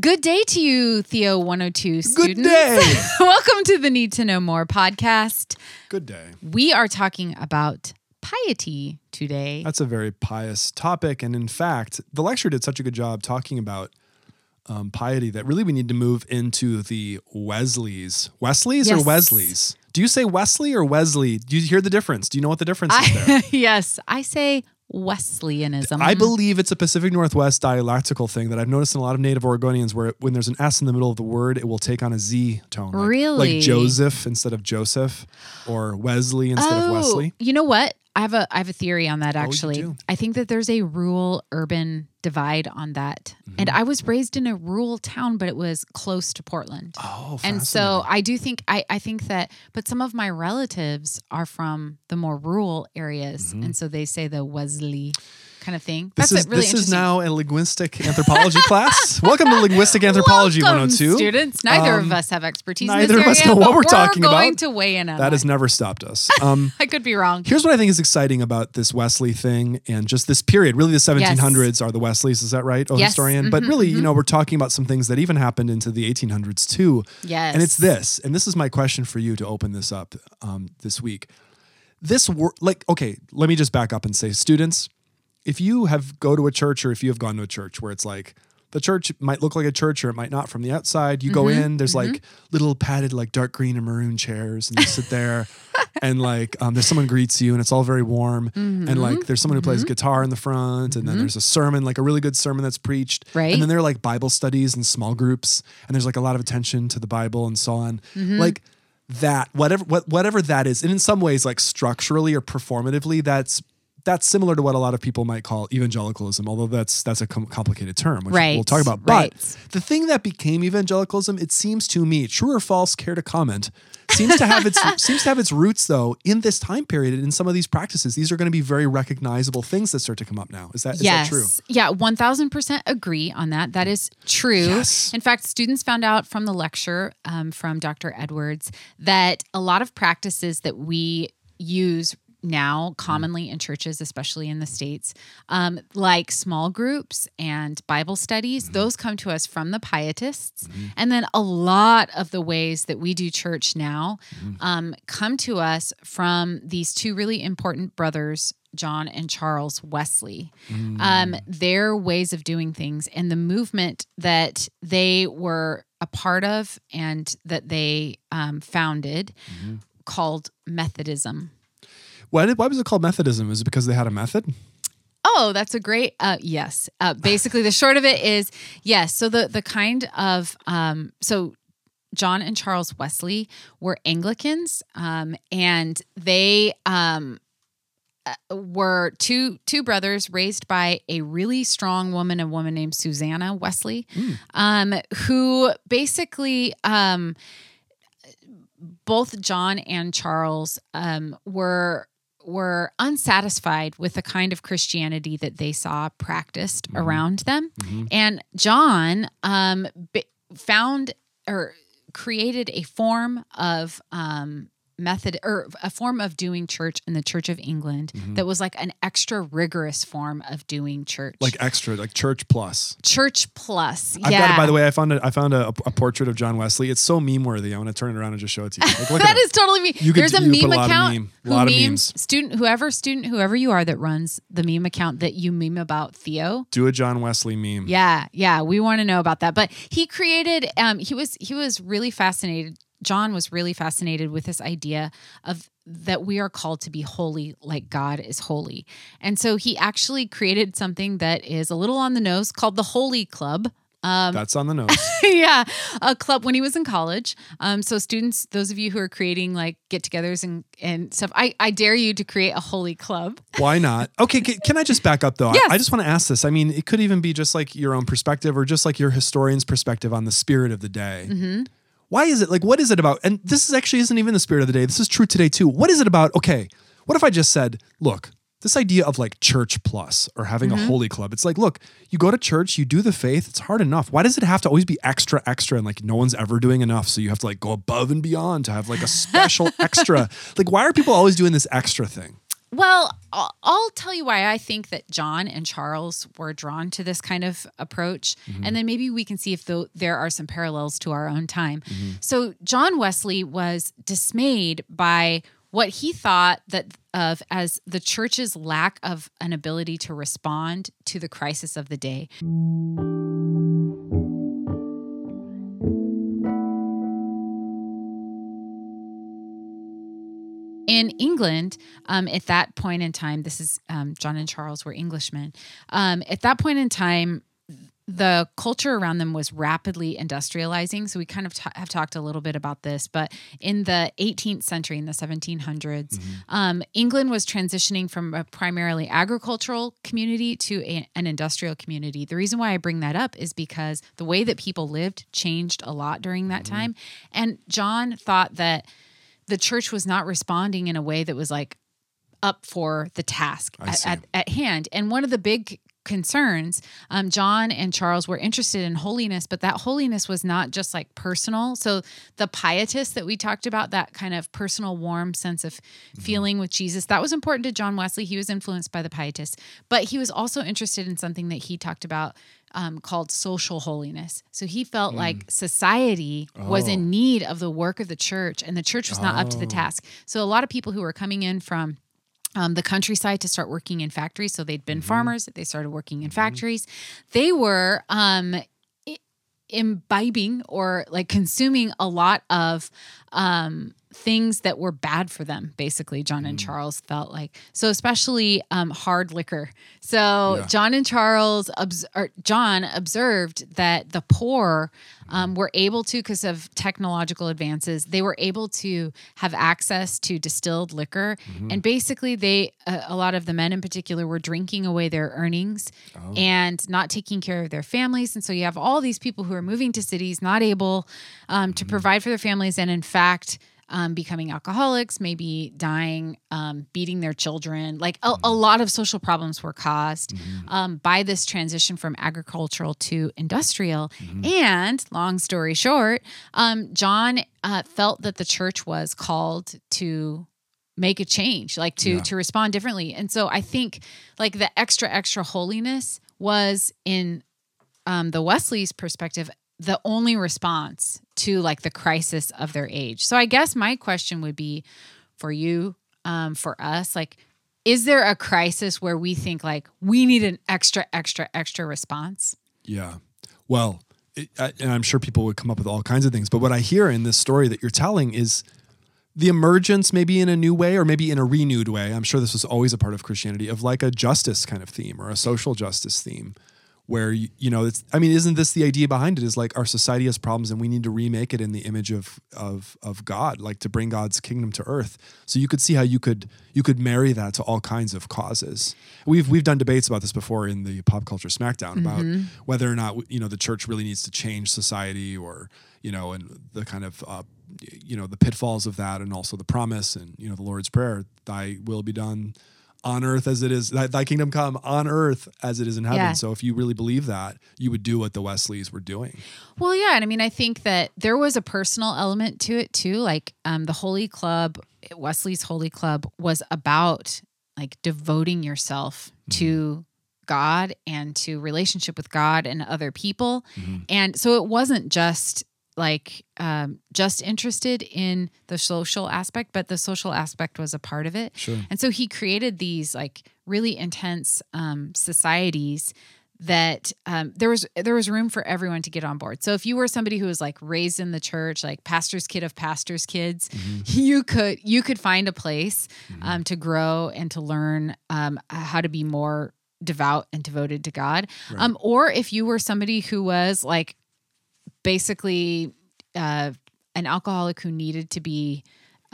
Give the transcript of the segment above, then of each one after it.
Good day to you, Theo 102 students. Good day. Welcome to the Need to Know More podcast. Good day. We are talking about piety today. That's a very pious topic. And in fact, the lecture did such a good job talking about um, piety that really we need to move into the Wesleys. Wesleys or Wesleys? Do you say Wesley or Wesley? Do you hear the difference? Do you know what the difference is there? Yes, I say Wesleyanism. I believe it's a Pacific Northwest dialectical thing that I've noticed in a lot of Native Oregonians where when there's an S in the middle of the word, it will take on a Z tone. Like, Really? Like Joseph instead of Joseph or Wesley instead of oh, Wesley. You know what? I have a I have a theory on that Oh, actually. do? I think that there's a rural urban divide on that. Mm-hmm. And I was raised in a rural town, but it was close to Portland. Oh, and so I do think I, I think that but some of my relatives are from the more rural areas and so they say the Wesley kind of thing. Mm-hmm. This That's is really this is now a linguistic anthropology class. Welcome to linguistic anthropology Welcome, 102. students. Neither Um, of us have expertise neither of us area, know what we're talking about. We're going to weigh in on That that. has never stopped us. Um, I could be wrong. here's what I think is exciting about this Wesley thing and just this period. Really, the 1700s are the Wesleys. Is that right, oh Yes. historian? But Mhm, really, you know, we're talking about some things that even happened into the 1800s too. Yes. And it's this, and this is my question for you to open this up um, this week. This wor- like okay, let me just back up and say, students, if you have go to a church or if you have gone to a church where it's like the church might look like a church or it might not from the outside, you go Mm-hmm, in, there's like little padded like dark green and maroon chairs, and you sit there, and like um, there's someone greets you, and it's all very warm, Mm-hmm. and like there's someone who plays guitar in the front, and then there's a sermon, like a really good sermon that's preached, Right. And then there are like Bible studies and small groups, and there's like a lot of attention to the Bible and so on, Mm-hmm. like that whatever what, whatever that is and in some ways like structurally or performatively that's that's similar to what a lot of people might call evangelicalism although that's that's a com- complicated term which Right, we'll talk about but right. the thing that became evangelicalism it seems to me true or false care to comment seems to have its seems to have its roots though in this time period and in some of these practices these are going to be very recognizable things that start to come up now is that is yes. that true Yeah, 1000% agree on that. That is true. Yes. In fact, students found out from the lecture um, from Dr. Edwards that a lot of practices that we use now commonly in churches, especially in the States, um, like small groups and Bible studies, those come to us from the pietists. And then a lot of the ways that we do church now um, come to us from these two really important brothers, John and Charles Wesley. Um, their ways of doing things and the movement that they were a part of and that they um, founded called Methodism. Why, did, why was it called methodism is it because they had a method Oh, that's a great uh yes. Uh basically the short of it is yes. So the the kind of um so John and Charles Wesley were Anglicans um and they um uh, were two two brothers raised by a really strong woman a woman named Susanna Wesley um who basically um both John and Charles um, were were unsatisfied with the kind of Christianity that they saw practiced around them, and John um, b- found or created a form of um, method or a form of doing church in the Church of England that was like an extra rigorous form of doing church, like extra like church plus church plus. I've yeah, got it. By the way, I found a, I found a, a portrait of John Wesley. It's so meme worthy. I want to turn it around and just show it to you. Like, That is totally me. You could- There's a could put meme a account. meme- a who lot of memes, memes. Student, whoever student, whoever you are that runs the meme account that you meme about Theo. Do a John Wesley meme. Yeah, yeah, we want to know about that. But he created. Um, he was he was really fascinated. John was really fascinated with this idea of that we are called to be holy like God is holy. And so he actually created something that is a little on the nose called the Holy Club. Um, That's on the nose. yeah, a club when he was in college. Um, so students, those of you who are creating like get-togethers and and stuff, I I dare you to create a holy club. Why not? Okay, ca- can I just back up though? I- I just want to ask this. I mean, it could even be just like your own perspective or just like your historian's perspective on the spirit of the day. Mm-hmm. Why is it like what is it about? And this is actually isn't even the spirit of the day. This is true today too. What is it about? Okay, what if I just said, look, this idea of like church plus or having Mm-hmm. a holy club. It's like, look, you go to church, you do the faith, it's hard enough. Why does it have to always be extra, extra? And like no one's ever doing enough. So you have to like go above and beyond to have like a special extra. Like, why are people always doing this extra thing? Well, I'll, I'll tell you why I think that John and Charles were drawn to this kind of approach, mm-hmm. and then maybe we can see if tho- there are some parallels to our own time. Mm-hmm. So John Wesley was dismayed by what he thought that of as the church's lack of an ability to respond to the crisis of the day. In England, um, at that point in time, this is um, John and Charles were Englishmen. Um, at that point in time, the culture around them was rapidly industrializing. So we kind of t- have talked a little bit about this, but in the 18th century, in the 1700s, um, England was transitioning from a primarily agricultural community to a- an industrial community. The reason why I bring that up is because the way that people lived changed a lot during that time. And John thought that the church was not responding in a way that was like up for the task at, at, at hand. And one of the big concerns, um, John and Charles were interested in holiness, but that holiness was not just like personal. So the pietists that we talked about, that kind of personal, warm sense of feeling with Jesus, that was important to John Wesley. He was influenced by the pietists, but he was also interested in something that he talked about um, called social holiness. So he felt like society was Oh. in need of the work of the church, and the church was not up to the Oh. task. So a lot of people who were coming in from um, the countryside to start working in factories. So they'd been farmers, they started working in factories. They were um, i- imbibing or like consuming a lot of um, things that were bad for them, basically, John and Charles felt like. So, especially um, hard liquor. So, Yeah. John and Charles, obs- or John observed that the poor um, were able to, because of technological advances, they were able to have access to distilled liquor. And basically, they, a a lot of the men in particular, were drinking away their earnings and not taking care of their families. And so you have all these people who are moving to cities, not able um, to provide for their families, and in fact, um, becoming alcoholics, maybe dying, um, beating their children. Like a, a lot of social problems were caused um, by this transition from agricultural to industrial. And long story short, um, John uh, felt that the church was called to make a change like to Yeah. to respond differently and so i think like the extra extra holiness was in um the wesley's perspective the only response to like the crisis of their age so i guess my question would be for you um for us like is there a crisis where we think like we need an extra extra extra response Yeah. Well, it, I, and I'm sure people would come up with all kinds of things. But what I hear in this story that you're telling is the emergence, maybe in a new way or maybe in a renewed way. I'm sure this was always a part of Christianity of like a justice kind of theme or a social justice theme. Where you, you know, it's. I mean, isn't this the idea behind it? Is like our society has problems, and we need to remake it in the image of of of God, like to bring God's kingdom to earth. So you could see how you could you could marry that to all kinds of causes. We've we've done debates about this before in the pop culture smackdown about whether or not you know the church really needs to change society, or you know, and the kind of uh, you know the pitfalls of that, and also the promise, and you know the Lord's prayer, "Thy will be done." On earth as it is, thy, thy kingdom come on earth as it is in heaven. Yeah. So, if you really believe that, you would do what the Wesleys were doing. Well, yeah, and I mean, I think that there was a personal element to it too. Like um, the Holy Club, Wesley's Holy Club, was about like devoting yourself to God and to relationship with God and other people, and so it wasn't just like um, just interested in the social aspect, but the social aspect was a part of it. Sure. And so he created these like really intense um, societies that um, there was there was room for everyone to get on board. So if you were somebody who was like raised in the church, like pastor's kid of pastor's kids, you could you could find a place um, to grow and to learn um, how to be more devout and devoted to God. Um, or if you were somebody who was like basically uh, an alcoholic who needed to be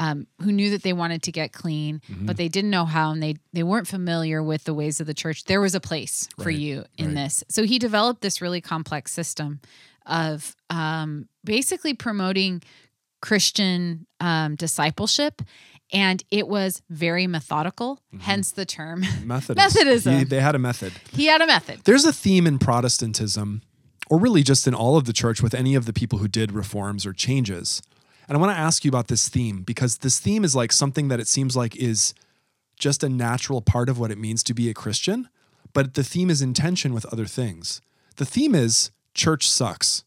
um, who knew that they wanted to get clean but they didn't know how and they they weren't familiar with the ways of the church there was a place for you in right. this so he developed this really complex system of um, basically promoting christian um, discipleship and it was very methodical hence the term Methodist. Methodism. He- they had a method. he had a method There's a theme in Protestantism, or really just in all of the church with any of the people who did reforms or changes. And I want to ask you about this theme because this theme is like something that it seems like is just a natural part of what it means to be a Christian, but the theme is in tension with other things. The theme is church sucks.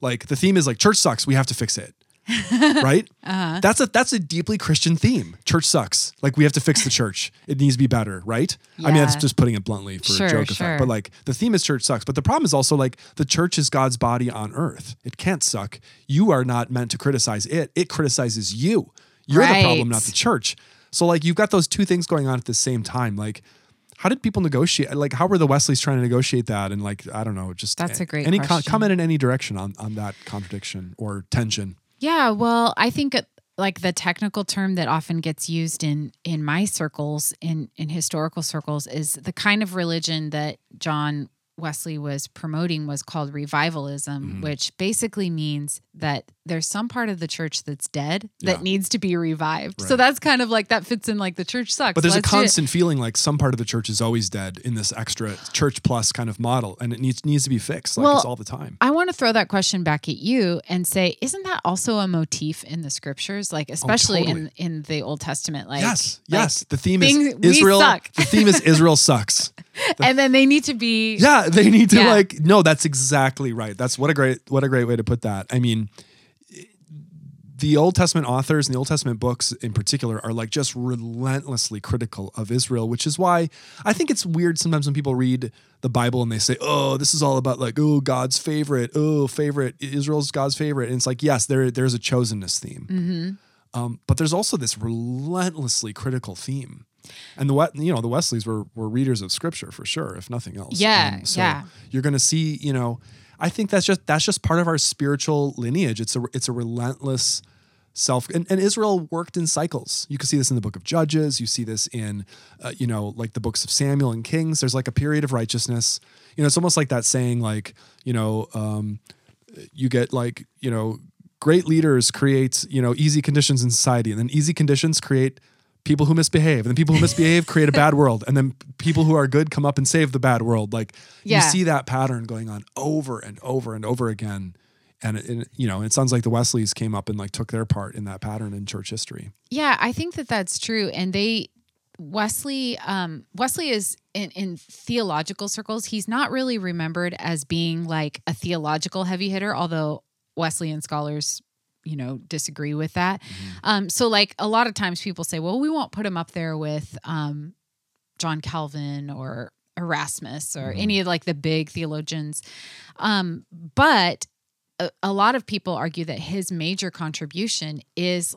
Like the theme is like church sucks, we have to fix it. right? Uh-huh. That's a that's a deeply Christian theme. Church sucks. Like we have to fix the church. It needs to be better, right? Yeah. I mean, that's just putting it bluntly for sure, a joke sure. effect. But like the theme is church sucks. But the problem is also like the church is God's body on earth. It can't suck. You are not meant to criticize it. It criticizes you. You're right. the problem, not the church. So like you've got those two things going on at the same time. Like how did people negotiate? Like, how were the Wesleys trying to negotiate that? And like, I don't know, just that's a great any comment in any direction on on that contradiction or tension. Yeah, well, I think uh, like the technical term that often gets used in in my circles in in historical circles is the kind of religion that John Wesley was promoting was called revivalism, mm-hmm. which basically means that there's some part of the church that's dead that yeah. needs to be revived. Right. So that's kind of like that fits in like the church sucks. But there's Let's a constant feeling like some part of the church is always dead in this extra church plus kind of model, and it needs needs to be fixed like well, it's all the time. I want to throw that question back at you and say, isn't that also a motif in the scriptures? Like oh, especially oh, totally. in in the Old Testament. Like yes, yes, the theme is Israel. The theme is Israel sucks. And then they need to be yeah they need to yeah. like no that's exactly right that's what a great what a great way to put that i mean the Old Testament authors and the Old Testament books in particular are like just relentlessly critical of Israel, which is why I think it's weird sometimes when people read the Bible and they say, "Oh, this is all about like oh God's favorite, oh favorite Israel's God's favorite," and it's like yes, there there's a chosenness theme, mm-hmm. um, but there's also this relentlessly critical theme. And the you know the Wesleys were were readers of Scripture for sure, if nothing else. Yeah, so yeah. You're going to see, you know, I think that's just that's just part of our spiritual lineage. It's a it's a relentless self and, and Israel worked in cycles. You can see this in the book of Judges. You see this in uh, you know like the books of Samuel and Kings. There's like a period of righteousness. You know, it's almost like that saying like you know um, you get like you know great leaders create you know easy conditions in society, and then easy conditions create people who misbehave and then people who misbehave create a bad world and then people who are good come up and save the bad world. Like yeah. you see that pattern going on over and over and over again. And, it, it, you know it sounds like the wesleys came up and like took their part in that pattern in church history. Yeah i think that that's true. And they wesley um wesley is in, in theological circles he's not really remembered as being like a theological heavy hitter although wesleyan scholars you know disagree with that mm-hmm. um so like a lot of times people say well we won't put him up there with um john calvin or erasmus or mm-hmm. any of like the big theologians um but a, a lot of people argue that his major contribution is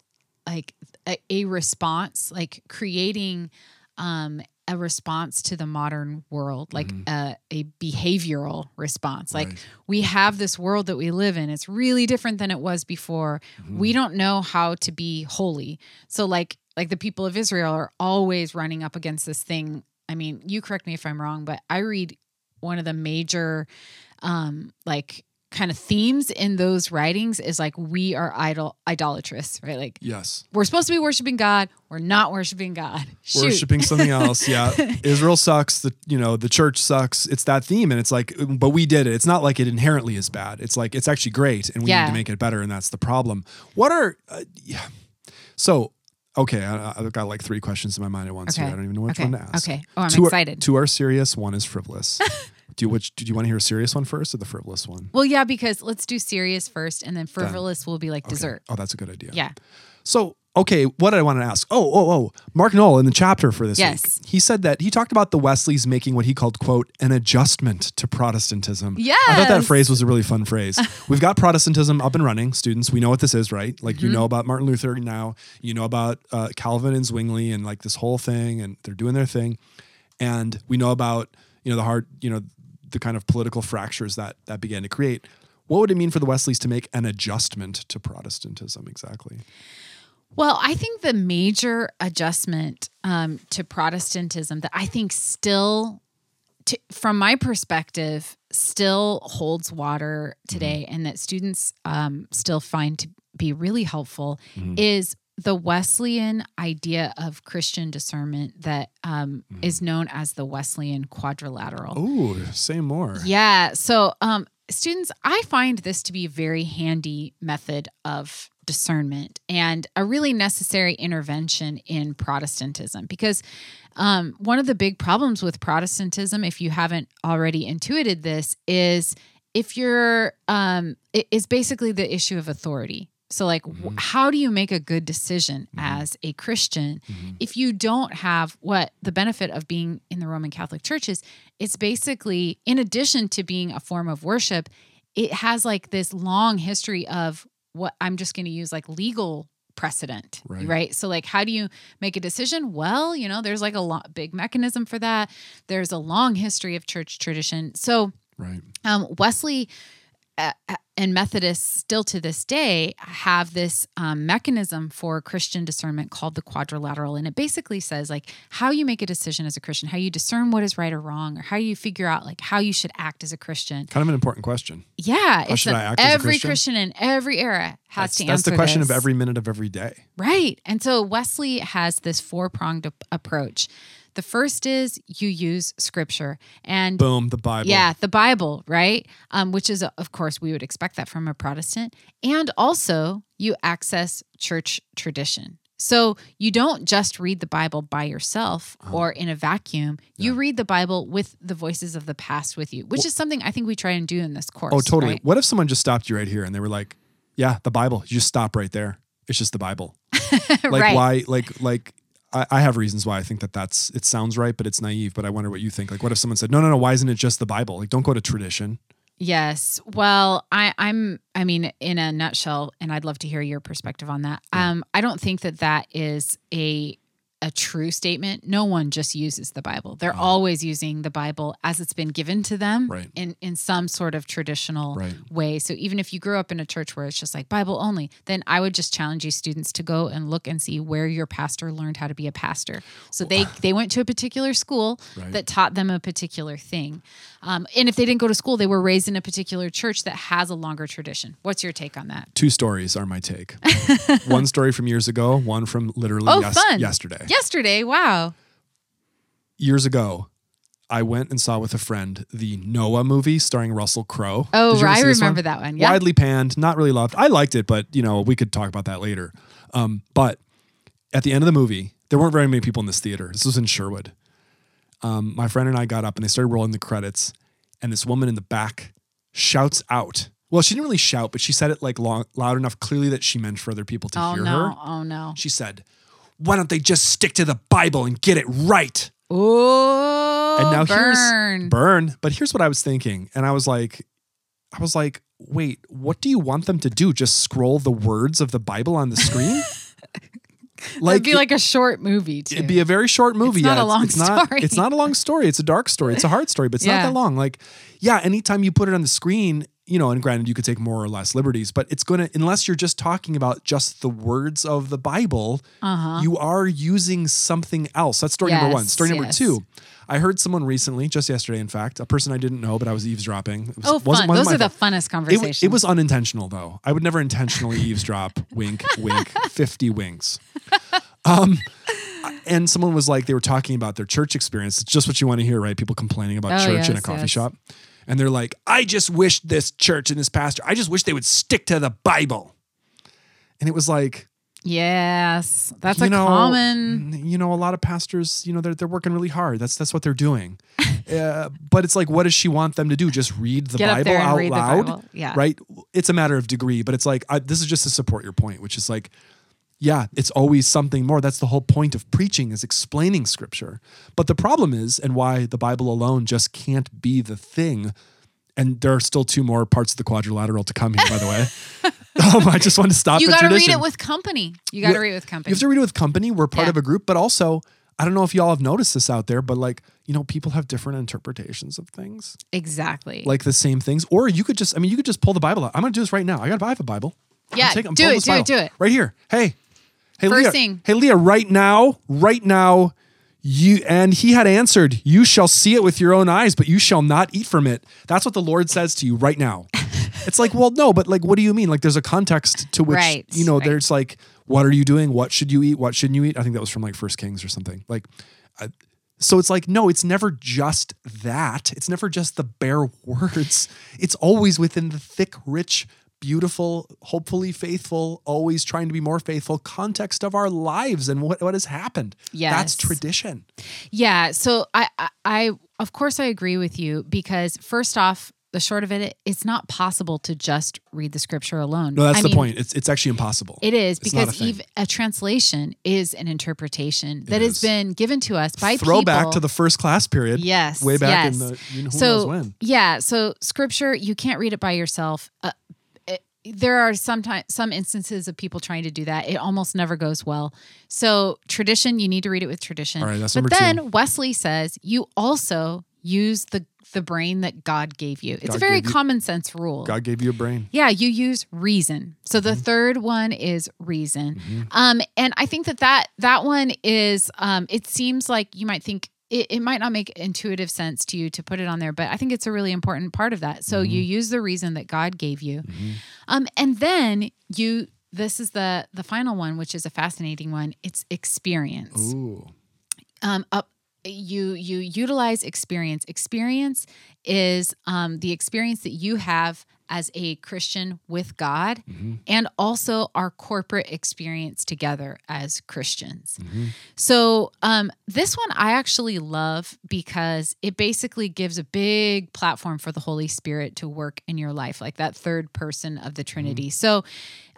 like a, a response like creating um a response to the modern world, like mm-hmm. a, a, behavioral response. Like right. we have this world that we live in. It's really different than it was before. Mm-hmm. We don't know how to be holy. So like like the people of Israel are always running up against this thing. I mean, you correct me if I'm wrong, but I read one of the major um like kind of themes in those writings is like we are idol idolatrous, right? Like yes, we're supposed to be worshiping God, we're not worshiping God. Shoot. Worshiping something else. Yeah, Israel sucks. The you know the church sucks. It's that theme, and it's like, but we did it. It's not like it inherently is bad. It's like it's actually great, and we yeah. need to make it better, and that's the problem. What are uh, yeah? So okay, I, have got like three questions in my mind at once. Okay. Here. I don't even know which okay. one to ask. Okay. Oh, I'm two excited. Are, two are serious. One is frivolous. Do you which do you want to hear a serious one first or the frivolous one? Well, yeah, because let's do serious first, and then frivolous will be like okay. dessert. Oh, that's a good idea. Yeah. So okay, what did I want to ask? Oh, oh, oh. Mark Noll in the chapter for this yes. week, he said that he talked about the Wesleys making what he called, quote, an adjustment to Protestantism. Yeah. I thought that phrase was a really fun phrase. We've got Protestantism up and running. Students, we know what this is, right? Like, mm-hmm. you know about Martin Luther now, you know about uh, Calvin and Zwingli and like this whole thing, and they're doing their thing. And we know about, you know, the hard, you know, the kind of political fractures that that began to create. What would it mean for the Wesleys to make an adjustment to Protestantism exactly? Well, I think the major adjustment um, to Protestantism that I think still, to, from my perspective, still holds water today mm-hmm. and that students um, still find to be really helpful mm-hmm. is the Wesleyan idea of Christian discernment that um, mm. is known as the Wesleyan quadrilateral. Oh, say more. Yeah. So, um, students, I find this to be a very handy method of discernment and a really necessary intervention in Protestantism because um, one of the big problems with Protestantism, if you haven't already intuited this, is if you're um, it is basically the issue of authority. So, like, Mm-hmm. how do you make a good decision as a Christian Mm-hmm. if you don't have what the benefit of being in the Roman Catholic Church is? It's basically, in addition to being a form of worship, it has like this long history of what I'm just going to use like legal precedent, Right. right. So, like, how do you make a decision? Well, you know, there's like a lot, big mechanism for that. There's a long history of church tradition. So, Right. um, Wesley and Methodists still to this day have this um, mechanism for Christian discernment called the quadrilateral. And it basically says like how you make a decision as a Christian, how you discern what is right or wrong, or how you figure out like how you should act as a Christian. Kind of an important question. Yeah, it's should a- I act as a every Christian? in every era has That's, to answer that's the question this. of every minute of every day. Right. And so Wesley has this four pronged approach. The first is you use scripture and Boom, the Bible. yeah, the Bible, right? Um, which is, of course, we would expect that from a Protestant. And also, you access church tradition. So you don't just read the Bible by yourself Uh-huh. or in a vacuum. You read the Bible with the voices of the past with you, which is something I think we try and do in this course. Oh, totally. right? What if someone just stopped you right here and they were like, "Yeah, the Bible." You just stop right there. It's just the Bible. Like right. why? Like like I, I have reasons why I think that that's it sounds right, but it's naive. But I wonder what you think. Like, what if someone said, "No, no, no. Why isn't it just the Bible? Like, don't go to tradition." Yes. Well, I, I'm. I mean, in a nutshell, and I'd love to hear your perspective on that. Um, I don't think that that is a a true statement. No one just uses the Bible. They're always using the Bible as it's been given to them Right. in in some sort of traditional Right. way. So even if you grew up in a church where it's just like Bible only, then I would just challenge you students to go and look and see where your pastor learned how to be a pastor. So they they went to a particular school Right. that taught them a particular thing. Um, and if they didn't go to school, they were raised in a particular church that has a longer tradition. What's your take on that? Two stories are my take. one story from years ago, one from literally Oh, yes- fun. yesterday. Yesterday, wow. Years ago, I went and saw with a friend the Noah movie starring Russell Crowe. Oh, I remember one? that one. Yeah. Widely panned, not really loved. I liked it, but you know, we could talk about that later. Um, but at the end of the movie, there weren't very many people in this theater. This was in Sherwood. Um, my friend and I got up and they started rolling the credits, and this woman in the back shouts out. Well, she didn't really shout, but she said it like long, loud enough, clearly that she meant for other people to Oh hear no! her. Oh no! She said, "Why don't they just stick to the Bible and get it right?" Oh, and now burn. here's burn. But here's what I was thinking, and I was like, I was like, wait, what do you want them to do? Just scroll the words of the Bible on the screen? like It'd be like a short movie too. It'd be a very short movie. It's not yeah, a long it's not, story. It's not a long story. It's a dark story. It's a hard story, but it's Yeah. not that long. Like, yeah, anytime you put it on the screen, you know, and granted, you could take more or less liberties, but it's going to, unless you're just talking about just the words of the Bible, Uh-huh. you are using something else. That's story number one. Yes, Story number yes. two. I heard someone recently, just yesterday, in fact, a person I didn't know, but I was eavesdropping. It was, oh, fun! Those are the fault. funnest It, conversations. w- it was unintentional though. I would never intentionally eavesdrop. Wink, wink. Fifty winks. Um, and someone was like, they were talking about their church experience. It's just what you want to hear, right? People complaining about Oh, church in a coffee yes. shop, and they're like, "I just wish this church and this pastor. I just wish they would stick to the Bible." And it was like, yes, that's a know, common. You know, a lot of pastors, you know, they're they're working really hard. That's that's what they're doing. uh, but it's like, what does she want them to do? Just read the Get Bible out loud, Bible. Yeah. right? It's a matter of degree, but it's like I, this is just to support your point, which is like, yeah, it's always something more. That's the whole point of preaching is explaining Scripture. But the problem is, and why the Bible alone just can't be the thing. And there are still two more parts of the quadrilateral to come here, by the way. um, I just want to stop. You got to read it with company. You got to read it with company. You have to read it with company. We're part Yeah. of a group, but also, I don't know if y'all have noticed this out there, but like, you know, people have different interpretations of things, exactly. like the same things. Or you could just, I mean, you could just pull the Bible out. I'm going to do this right now. I got I have a Bible. I'm Yeah, taking- I'm do it, do it, do it. Right here. Hey, hey, First Leah. thing. Hey, Leah, right now, right now, you, and he had answered, You shall see it with your own eyes, but you shall not eat from it. That's what the Lord says to you right now. It's like, well, no, but like, what do you mean? Like, there's a context to which, Right, you know, right. there's like, what are you doing? What should you eat? What shouldn't you eat? I think that was from like First Kings or something. Like, I, so it's like, no, it's never just that. It's never just the bare words. It's always within the thick, rich beautiful, hopefully faithful, always trying to be more faithful context of our lives and what, what has happened. Yes. That's tradition. Yeah. So I, I, I, of course, I agree with you because first off, the short of it, it's not possible to just read the scripture alone. No, that's I the mean, point. It's it's actually impossible. It is It's a because thing. even a translation is an interpretation that has been given to us by Throwback people. to the first class period. yes, Way back in the you know, who knows so when. yeah so scripture you can't read it by yourself uh, there are sometimes some instances of people trying to do that it almost never goes well so tradition you need to read it with tradition All right, that's but number two. then wesley says you also use the the brain that god gave you it's a very you- common sense rule God gave you a brain. yeah, you use reason. So Mm-hmm. the third one is reason. Um, and I think that that that one is. Um, it seems like you might think it, it might not make intuitive sense to you to put it on there, but I think it's a really important part of that. So you Mm-hmm. use the reason that God gave you, um, and then you. This is the the final one, which is a fascinating one. It's experience Ooh. um, up you you utilize experience experience is um, the experience that you have as a christian with god and also our corporate experience together as christians. So um, this one i actually love because it basically gives a big platform for the holy spirit to work in your life like that third person of the trinity. So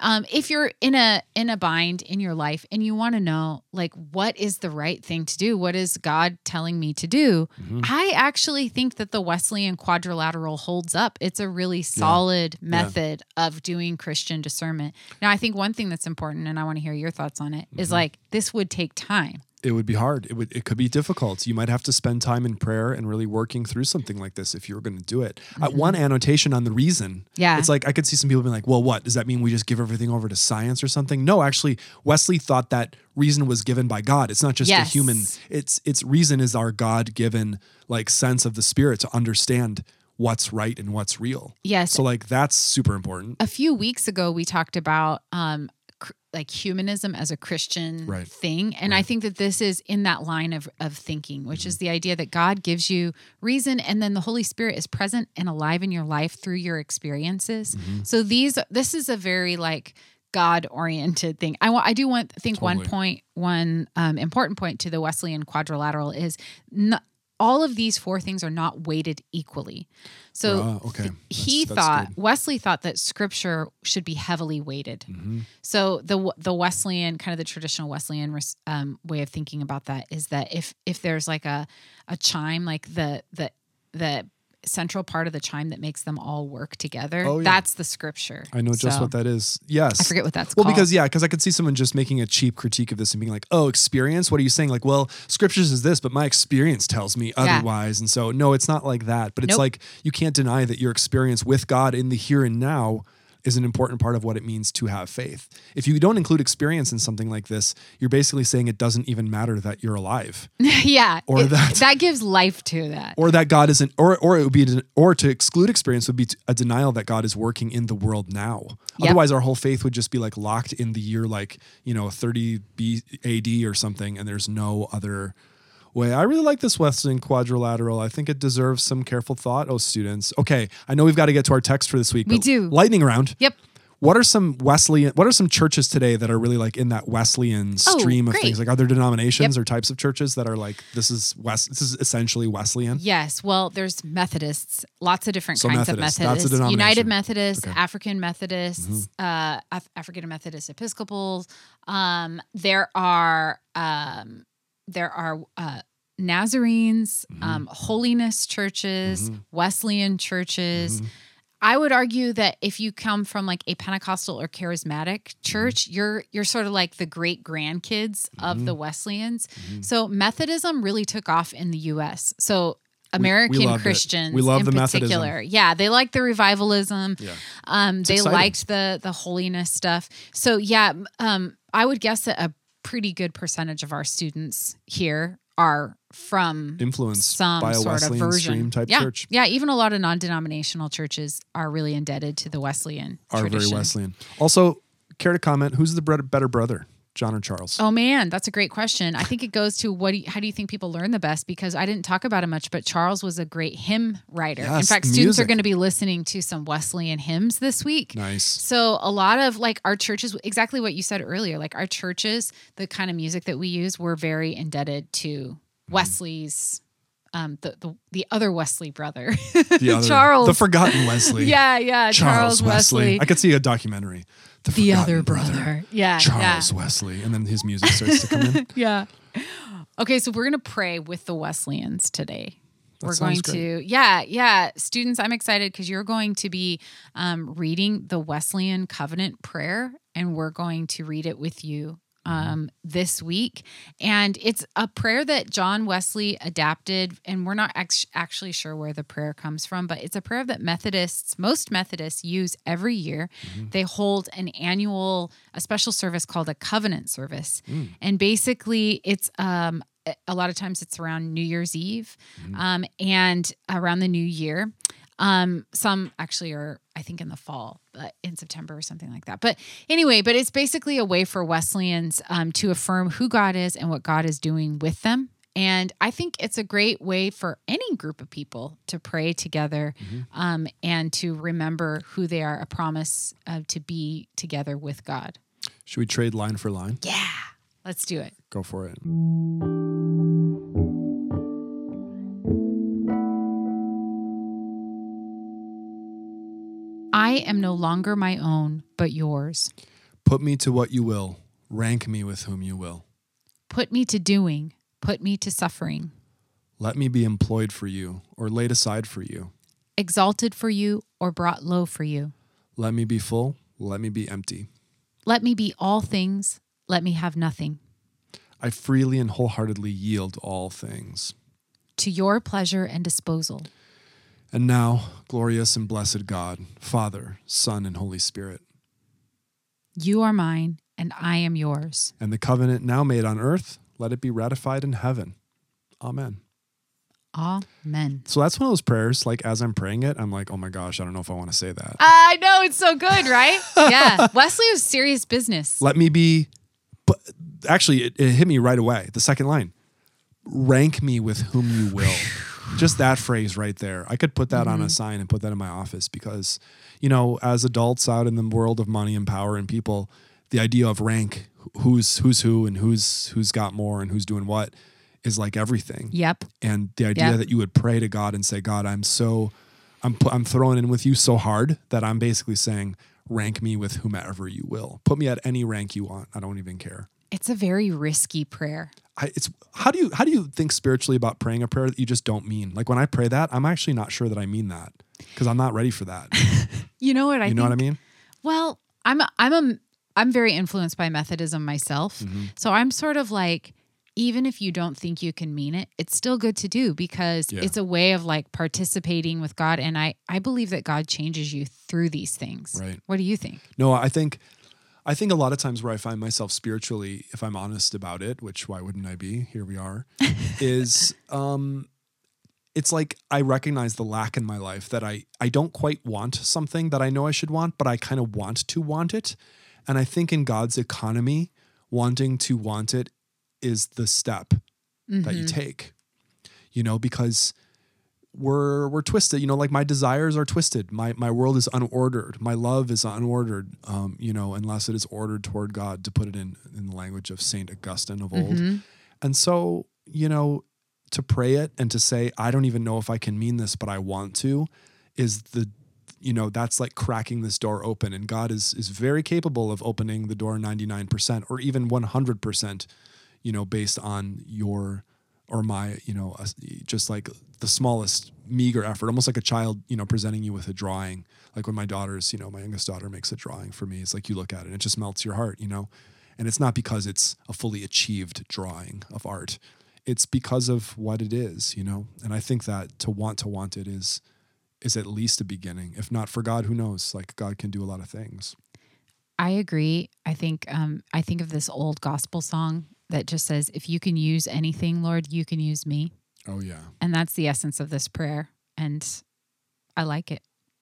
um, if you're in a in a bind in your life and you want to know like what is the right thing to do? What is god telling me to do? I actually think that the wesleyan quadrilateral holds up. It's a really solid method of doing christian discernment now i think one thing that's important and i want to hear your thoughts on it is like this would take time It would be hard. It would it could be difficult. You might have to spend time in prayer and really working through something like this if you were going to do it. Uh, one annotation on the reason. Mm-hmm. Yeah. It's like I could see some people being like, "Well, what does that mean? We just give everything over to science or something?" No, actually, Wesley thought that reason was given by God. It's not just a Yes. human. It's it's reason is our God given like sense of the spirit to understand what's right and what's real. yes So like that's super important. a few weeks ago we talked about um cr- like humanism as a christian Right. thing and i think that this is in that line of of thinking which is the idea that god gives you reason and then the holy spirit is present and alive in your life through your experiences so these this is a very like god oriented thing i want i do want think one Totally. point one um, important point to the wesleyan quadrilateral is not all of these four things are not weighted equally so Ah, okay. he That's- that's thought good. Wesley thought that scripture should be heavily weighted. Mm-hmm. So the the Wesleyan kind of the traditional Wesleyan um, way of thinking about that is that if if there's like a a chime like the the the central part of the chime that makes them all work together, Oh, yeah. that's the scripture. I know just So, what that is. Yes. I forget what that's Well, called. because yeah, because I could see someone just making a cheap critique of this and being like, "Oh, experience? What are you saying?" Like, well, scriptures is this, but my experience tells me Yeah. otherwise. And so, no, it's not like that. But it's Nope. like you can't deny that your experience with God in the here and now is an important part of what it means to have faith. If you don't include experience in something like this, you're basically saying it doesn't even matter that you're alive, yeah, Or it- that- that gives life to that. or that God isn't, or or it would be, or to exclude experience would be a denial that God is working in the world now. Yep. Otherwise, our whole faith would just be like locked in the year like you know 30 B AD or something, and there's no other way. I really like this Wesleyan quadrilateral. I think it deserves some careful thought. Oh, students. Okay, I know we've got to get to our text for this week. We do. Lightning round. Yep. What are some Wesleyan? What are some churches today that are really like in that Wesleyan Oh, stream of things? Like, are there denominations or types of churches that are like this is West? This is essentially Wesleyan. Yes. Well, there's Methodists, lots of different So kinds Methodists, of that's a Methodists. United Methodists, Okay. Mm-hmm. African Methodists, uh, Af- African Methodist Episcopals. Um, there are um, there are uh, Nazarenes, Mm-hmm. um, holiness churches, Wesleyan churches. Mm-hmm. I would argue that if you come from like a Pentecostal or charismatic Mm-hmm. church, you're you're sort of like the great grandkids of Mm-hmm. the Wesleyans. So Methodism really took off in the U.S. So American loved it. Christians, We love in the Methodism. particular, yeah, they like the revivalism. Yeah. Um, they exciting. liked the the holiness stuff. So yeah, um, I would guess that a pretty good percentage of our students here are from Influenced some by a sort Wesleyan of version stream type yeah. church. Yeah, even a lot of non-denominational churches are really indebted to the Wesleyan Are tradition. very Wesleyan. Also, care to comment? Who's the better brother, John or Charles? Oh man, that's a great question. I think it goes to what? Do you, how do you think people learn the best? Because I didn't talk about it much, but Charles was a great hymn writer. In Yes, fact, students are going to be listening to some Wesleyan hymns this week. Nice. So a lot of like our churches, exactly what you said earlier, like our churches, the kind of music that we use, we're very indebted to mm. Wesley's, um, the the, the other Wesley brother, The other, Charles. the forgotten Wesley. yeah, yeah, Charles, Wesley. I could see a documentary. The, the other brother. Yeah, Charles Wesley, and then his music starts to come in. yeah, yeah. Okay, so we're gonna pray with the Wesleyans today. That we're going to, yeah, yeah. Students, I'm excited because you're going to be um, reading the Wesleyan Covenant Prayer, and we're going to read it with you um, this week. And it's a prayer that John Wesley adapted, and we're not act- actually sure where the prayer comes from, but it's a prayer that Methodists, most Methodists, use every year. They hold an annual, a special service called a covenant service, and basically it's um, a- a lot of times it's around New Year's Eve um, and around the new year. Um, some actually are, I think, in the fall, but in September or something like that. But anyway, but it's basically a way for Wesleyans um, to affirm who God is and what God is doing with them. And I think it's a great way for any group of people to pray together um, and to remember who they are, a promise uh, to be together with God. Should we trade line for line? Yeah, let's do it. Go for it. I am no longer my own, but yours. Put me to what you will. Rank me with whom you will. Put me to doing, put me to suffering, Let me be employed for you or laid aside for you. exalted for you or brought low for you. Let me be full. Let me be empty. Let me be all things, let me have nothing. I freely and wholeheartedly yield all things. To your pleasure and disposal. And now, glorious and blessed God, Father, Son, and Holy Spirit, You are mine, and I am yours. and the covenant now made on earth, let it be ratified in heaven. Amen. Amen. So that's one of those prayers, like as I'm praying it, I'm like, oh my gosh, I don't know if I want to say that. I know it's so good, right? yeah. Wesley was serious business. Let me be, but actually, it, it hit me right away. The second line rank me with whom you will. Just that phrase right there. I could put that on a mm-hmm. sign and put that in my office because, you know, as adults out in the world of money and power and people, the idea of rank, who's who's who and who's who's got more and who's doing what, is like everything. Yep. And the idea Yeah. that you would pray to God and say, God, I'm so, I'm I'm throwing in with you so hard that I'm basically saying, rank me with whomever you will. Put me at any rank you want. I don't even care. It's a very risky prayer. I, it's how do you how do you think spiritually about praying a prayer that you just don't mean? Like when I pray that, I'm actually not sure that I mean that because I'm not ready for that. You know what I you know think? what I mean? Well, I'm a, I'm a I'm very influenced by Methodism myself. Mm-hmm. So I'm sort of like even if you don't think you can mean it, it's still good to do because Yeah. it's a way of like participating with God and I I believe that God changes you through these things. Right. What do you think? No, I think I think a lot of times where I find myself spiritually, if I'm honest about it, which why wouldn't I be? Here we are, is um it's like I recognize the lack in my life that I I don't quite want something that I know I should want, but I kind of want to want it. And I think in God's economy, wanting to want it is the step that you take. You know, because we're we're twisted. You know, like my desires are twisted. My my world is unordered. My love is unordered. Um, you know, unless it is ordered toward God, to put it in in the language of Saint Augustine of old. And so, you know, to pray it and to say, I don't even know if I can mean this, but I want to, is the you know that's like cracking this door open and god is is very capable of opening the door 99% or even 100% you know based on your or my you know uh, just like the smallest meager effort almost like a child you know presenting you with a drawing. Like when my daughter's you know my youngest daughter makes a drawing for me it's like you look at it and it just melts your heart you know? And it's not because it's a fully achieved drawing of art. It's because of what it is you know? And i think that to want to want it is is at least a beginning if not for god who knows? Like god can do a lot of things. I agree. I think um, I think of this old gospel song that just says, "If you can use anything, Lord, you can use me," oh yeah and that's the essence of this prayer. And I like it.